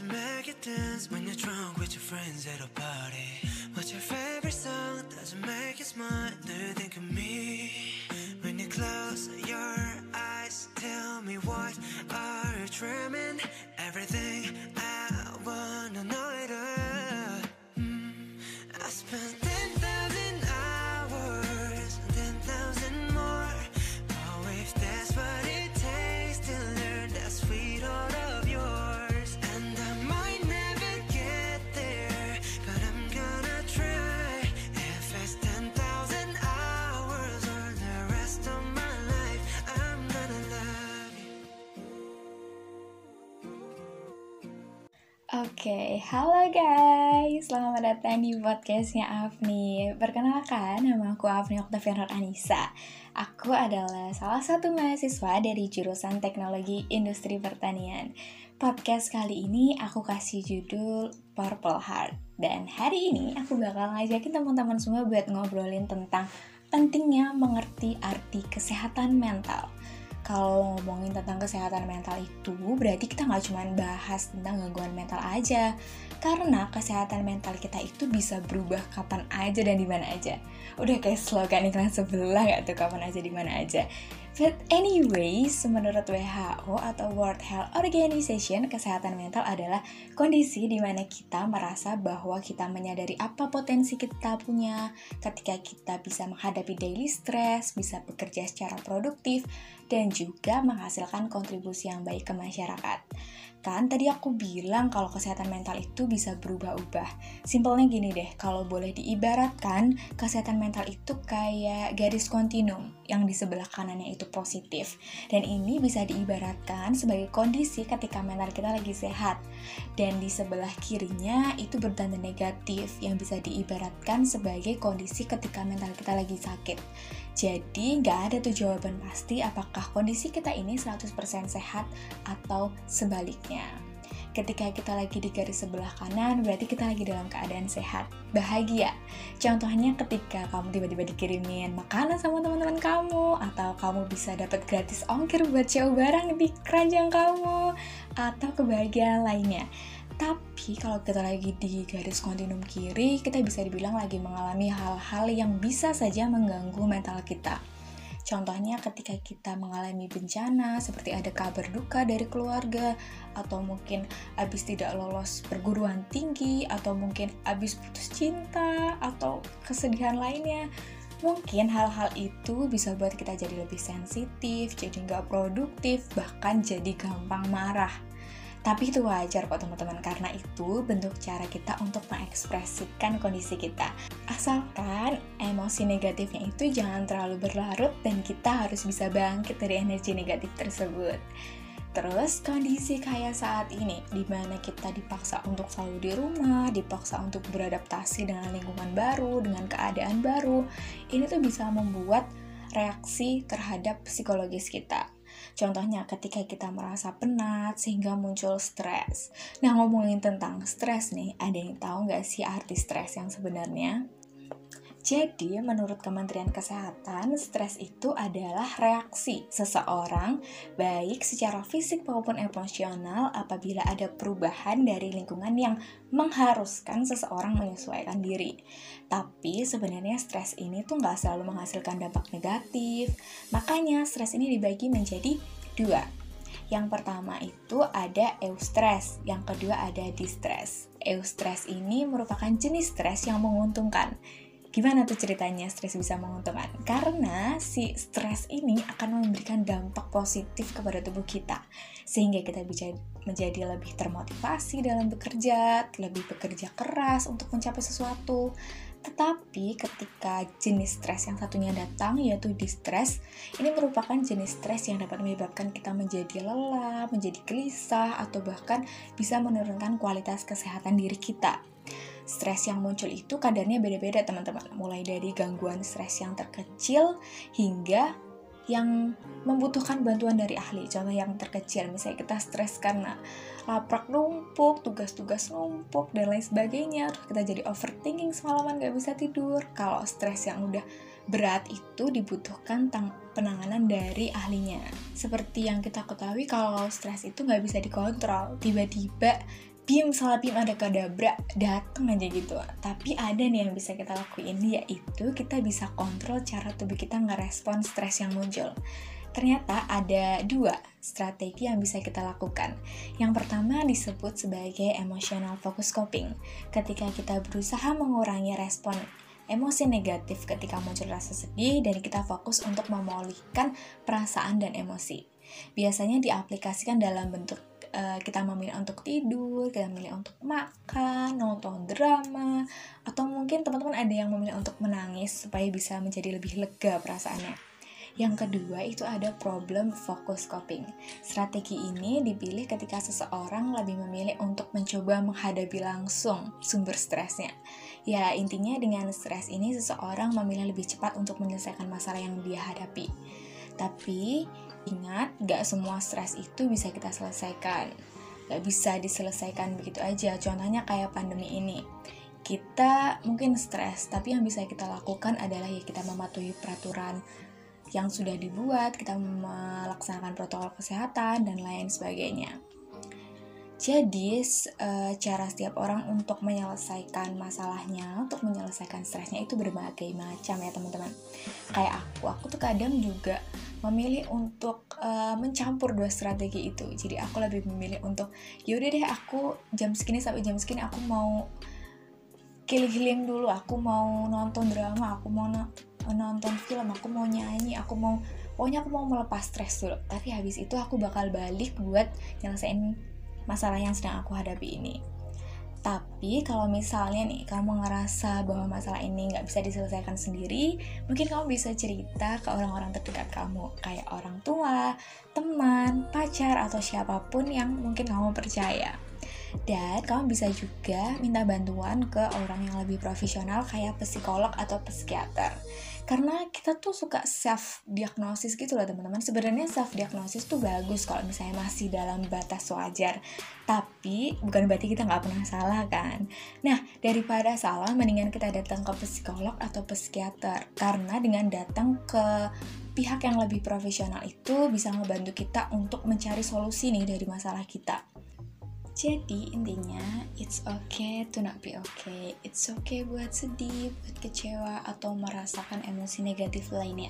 Doesn't make you dance when you're drunk with your friends at a party. What's your favorite song? Doesn't make you smile. Do you think of me? When you close your eyes, tell me what are you dreaming? Everything I Oke, halo guys, selamat datang di podcastnya Afni. Perkenalkan, nama aku Afni Oktavian Anissa Aku adalah salah satu mahasiswa dari jurusan Teknologi Industri Pertanian. Podcast kali ini aku kasih judul Purple Heart. Dan hari ini aku bakal ngajakin teman-teman semua buat ngobrolin tentang pentingnya mengerti arti kesehatan mental kalau ngomongin tentang kesehatan mental itu berarti kita nggak cuma bahas tentang gangguan mental aja. Karena kesehatan mental kita itu bisa berubah kapan aja dan di mana aja. Udah kayak slogan iklan sebelah gak tuh kapan aja di mana aja But anyways, menurut WHO atau World Health Organization, kesehatan mental adalah kondisi di mana kita merasa bahwa kita menyadari apa potensi kita punya ketika kita bisa menghadapi daily stress, bisa bekerja secara produktif, dan juga menghasilkan kontribusi yang baik ke masyarakat. Kan tadi aku bilang kalau kesehatan mental itu bisa berubah-ubah. Simpelnya gini deh, kalau boleh diibaratkan, kesehatan mental itu kayak garis kontinum yang di sebelah kanannya itu positif. Dan ini bisa diibaratkan sebagai kondisi ketika mental kita lagi sehat. Dan di sebelah kirinya itu bertanda negatif yang bisa diibaratkan sebagai kondisi ketika mental kita lagi sakit. Jadi nggak ada tuh jawaban pasti apakah kondisi kita ini 100% sehat atau sebaliknya. Ketika kita lagi di garis sebelah kanan, berarti kita lagi dalam keadaan sehat, bahagia. Contohnya ketika kamu tiba-tiba dikirimin makanan sama teman-teman kamu, atau kamu bisa dapat gratis ongkir buat jauh barang di keranjang kamu, atau kebahagiaan lainnya. Tapi kalau kita lagi di garis kontinum kiri, kita bisa dibilang lagi mengalami hal-hal yang bisa saja mengganggu mental kita. Contohnya ketika kita mengalami bencana, seperti ada kabar duka dari keluarga, atau mungkin habis tidak lolos perguruan tinggi, atau mungkin habis putus cinta, atau kesedihan lainnya. Mungkin hal-hal itu bisa buat kita jadi lebih sensitif, jadi nggak produktif, bahkan jadi gampang marah. Tapi itu wajar kok teman-teman, karena itu bentuk cara kita untuk mengekspresikan kondisi kita. Asalkan emosi negatifnya itu jangan terlalu berlarut dan kita harus bisa bangkit dari energi negatif tersebut. Terus kondisi kayak saat ini, di mana kita dipaksa untuk selalu di rumah, dipaksa untuk beradaptasi dengan lingkungan baru, dengan keadaan baru, ini tuh bisa membuat reaksi terhadap psikologis kita. Contohnya ketika kita merasa penat sehingga muncul stres. Nah ngomongin tentang stres nih, ada yang tahu nggak sih arti stres yang sebenarnya? Jadi, menurut Kementerian Kesehatan, stres itu adalah reaksi seseorang, baik secara fisik maupun emosional, apabila ada perubahan dari lingkungan yang mengharuskan seseorang menyesuaikan diri. Tapi sebenarnya stres ini tuh nggak selalu menghasilkan dampak negatif, makanya stres ini dibagi menjadi dua. Yang pertama itu ada eustress, yang kedua ada distress. Eustress ini merupakan jenis stres yang menguntungkan. Gimana tuh ceritanya stres bisa menguntungkan? Karena si stres ini akan memberikan dampak positif kepada tubuh kita, sehingga kita bisa menjadi lebih termotivasi dalam bekerja, lebih bekerja keras untuk mencapai sesuatu. Tetapi ketika jenis stres yang satunya datang, yaitu distress, ini merupakan jenis stres yang dapat menyebabkan kita menjadi lelah, menjadi gelisah, atau bahkan bisa menurunkan kualitas kesehatan diri kita. Stres yang muncul itu kadarnya beda-beda teman-teman, mulai dari gangguan stres yang terkecil hingga yang membutuhkan bantuan dari ahli. Contoh yang terkecil, misalnya kita stres karena laprak numpuk, tugas-tugas numpuk, dan lain sebagainya. Terus kita jadi overthinking semalaman gak bisa tidur. Kalau stres yang udah berat itu dibutuhkan penanganan dari ahlinya. Seperti yang kita ketahui kalau stres itu nggak bisa dikontrol. Tiba-tiba bim salah bim ada kadabra datang aja gitu tapi ada nih yang bisa kita lakuin yaitu kita bisa kontrol cara tubuh kita ngerespon stres yang muncul ternyata ada dua strategi yang bisa kita lakukan. Yang pertama disebut sebagai emotional focus coping. Ketika kita berusaha mengurangi respon emosi negatif ketika muncul rasa sedih dan kita fokus untuk memulihkan perasaan dan emosi. Biasanya diaplikasikan dalam bentuk uh, kita memilih untuk tidur, kita memilih untuk makan, nonton drama, atau mungkin teman-teman ada yang memilih untuk menangis supaya bisa menjadi lebih lega perasaannya. Yang kedua itu ada problem focus coping. Strategi ini dipilih ketika seseorang lebih memilih untuk mencoba menghadapi langsung sumber stresnya. Ya intinya dengan stres ini seseorang memilih lebih cepat untuk menyelesaikan masalah yang dia hadapi. Tapi ingat, gak semua stres itu bisa kita selesaikan. Gak bisa diselesaikan begitu aja. Contohnya kayak pandemi ini kita mungkin stres, tapi yang bisa kita lakukan adalah ya kita mematuhi peraturan yang sudah dibuat, kita melaksanakan protokol kesehatan, dan lain sebagainya. Jadi, e, cara setiap orang untuk menyelesaikan masalahnya, untuk menyelesaikan stresnya itu berbagai macam ya teman-teman. Kayak aku, aku tuh kadang juga memilih untuk e, mencampur dua strategi itu. Jadi aku lebih memilih untuk, yaudah deh aku jam segini sampai jam segini aku mau healing dulu, aku mau nonton drama, aku mau nonton film aku mau nyanyi aku mau pokoknya aku mau melepas stres dulu tapi habis itu aku bakal balik buat nyelesain masalah yang sedang aku hadapi ini tapi kalau misalnya nih kamu ngerasa bahwa masalah ini nggak bisa diselesaikan sendiri, mungkin kamu bisa cerita ke orang-orang terdekat kamu, kayak orang tua, teman, pacar, atau siapa pun yang mungkin kamu percaya. Dan kamu bisa juga minta bantuan ke orang yang lebih profesional kayak psikolog atau psikiater. Karena kita tuh suka self diagnosis gitu loh teman-teman. Sebenarnya self diagnosis tuh bagus kalau misalnya masih dalam batas wajar. Tapi bukan berarti kita nggak pernah salah kan. Nah daripada salah, mendingan kita datang ke psikolog atau psikiater. Karena dengan datang ke pihak yang lebih profesional itu bisa ngebantu kita untuk mencari solusi nih dari masalah kita. Jadi intinya it's okay to not be okay. It's okay buat sedih, buat kecewa atau merasakan emosi negatif lainnya.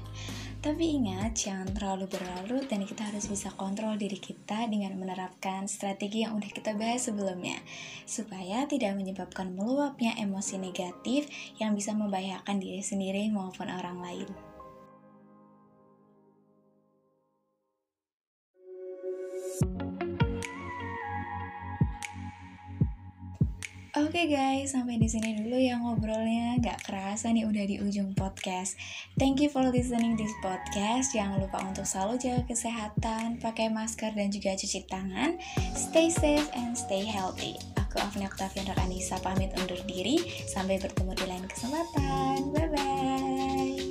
Tapi ingat jangan terlalu berlarut dan kita harus bisa kontrol diri kita dengan menerapkan strategi yang udah kita bahas sebelumnya supaya tidak menyebabkan meluapnya emosi negatif yang bisa membahayakan diri sendiri maupun orang lain. Oke okay guys, sampai di sini dulu ya ngobrolnya. Gak kerasa nih udah di ujung podcast. Thank you for listening this podcast. Jangan lupa untuk selalu jaga kesehatan, pakai masker dan juga cuci tangan. Stay safe and stay healthy. Aku Afni Octavian Anissa pamit undur diri. Sampai bertemu di lain kesempatan. Bye bye.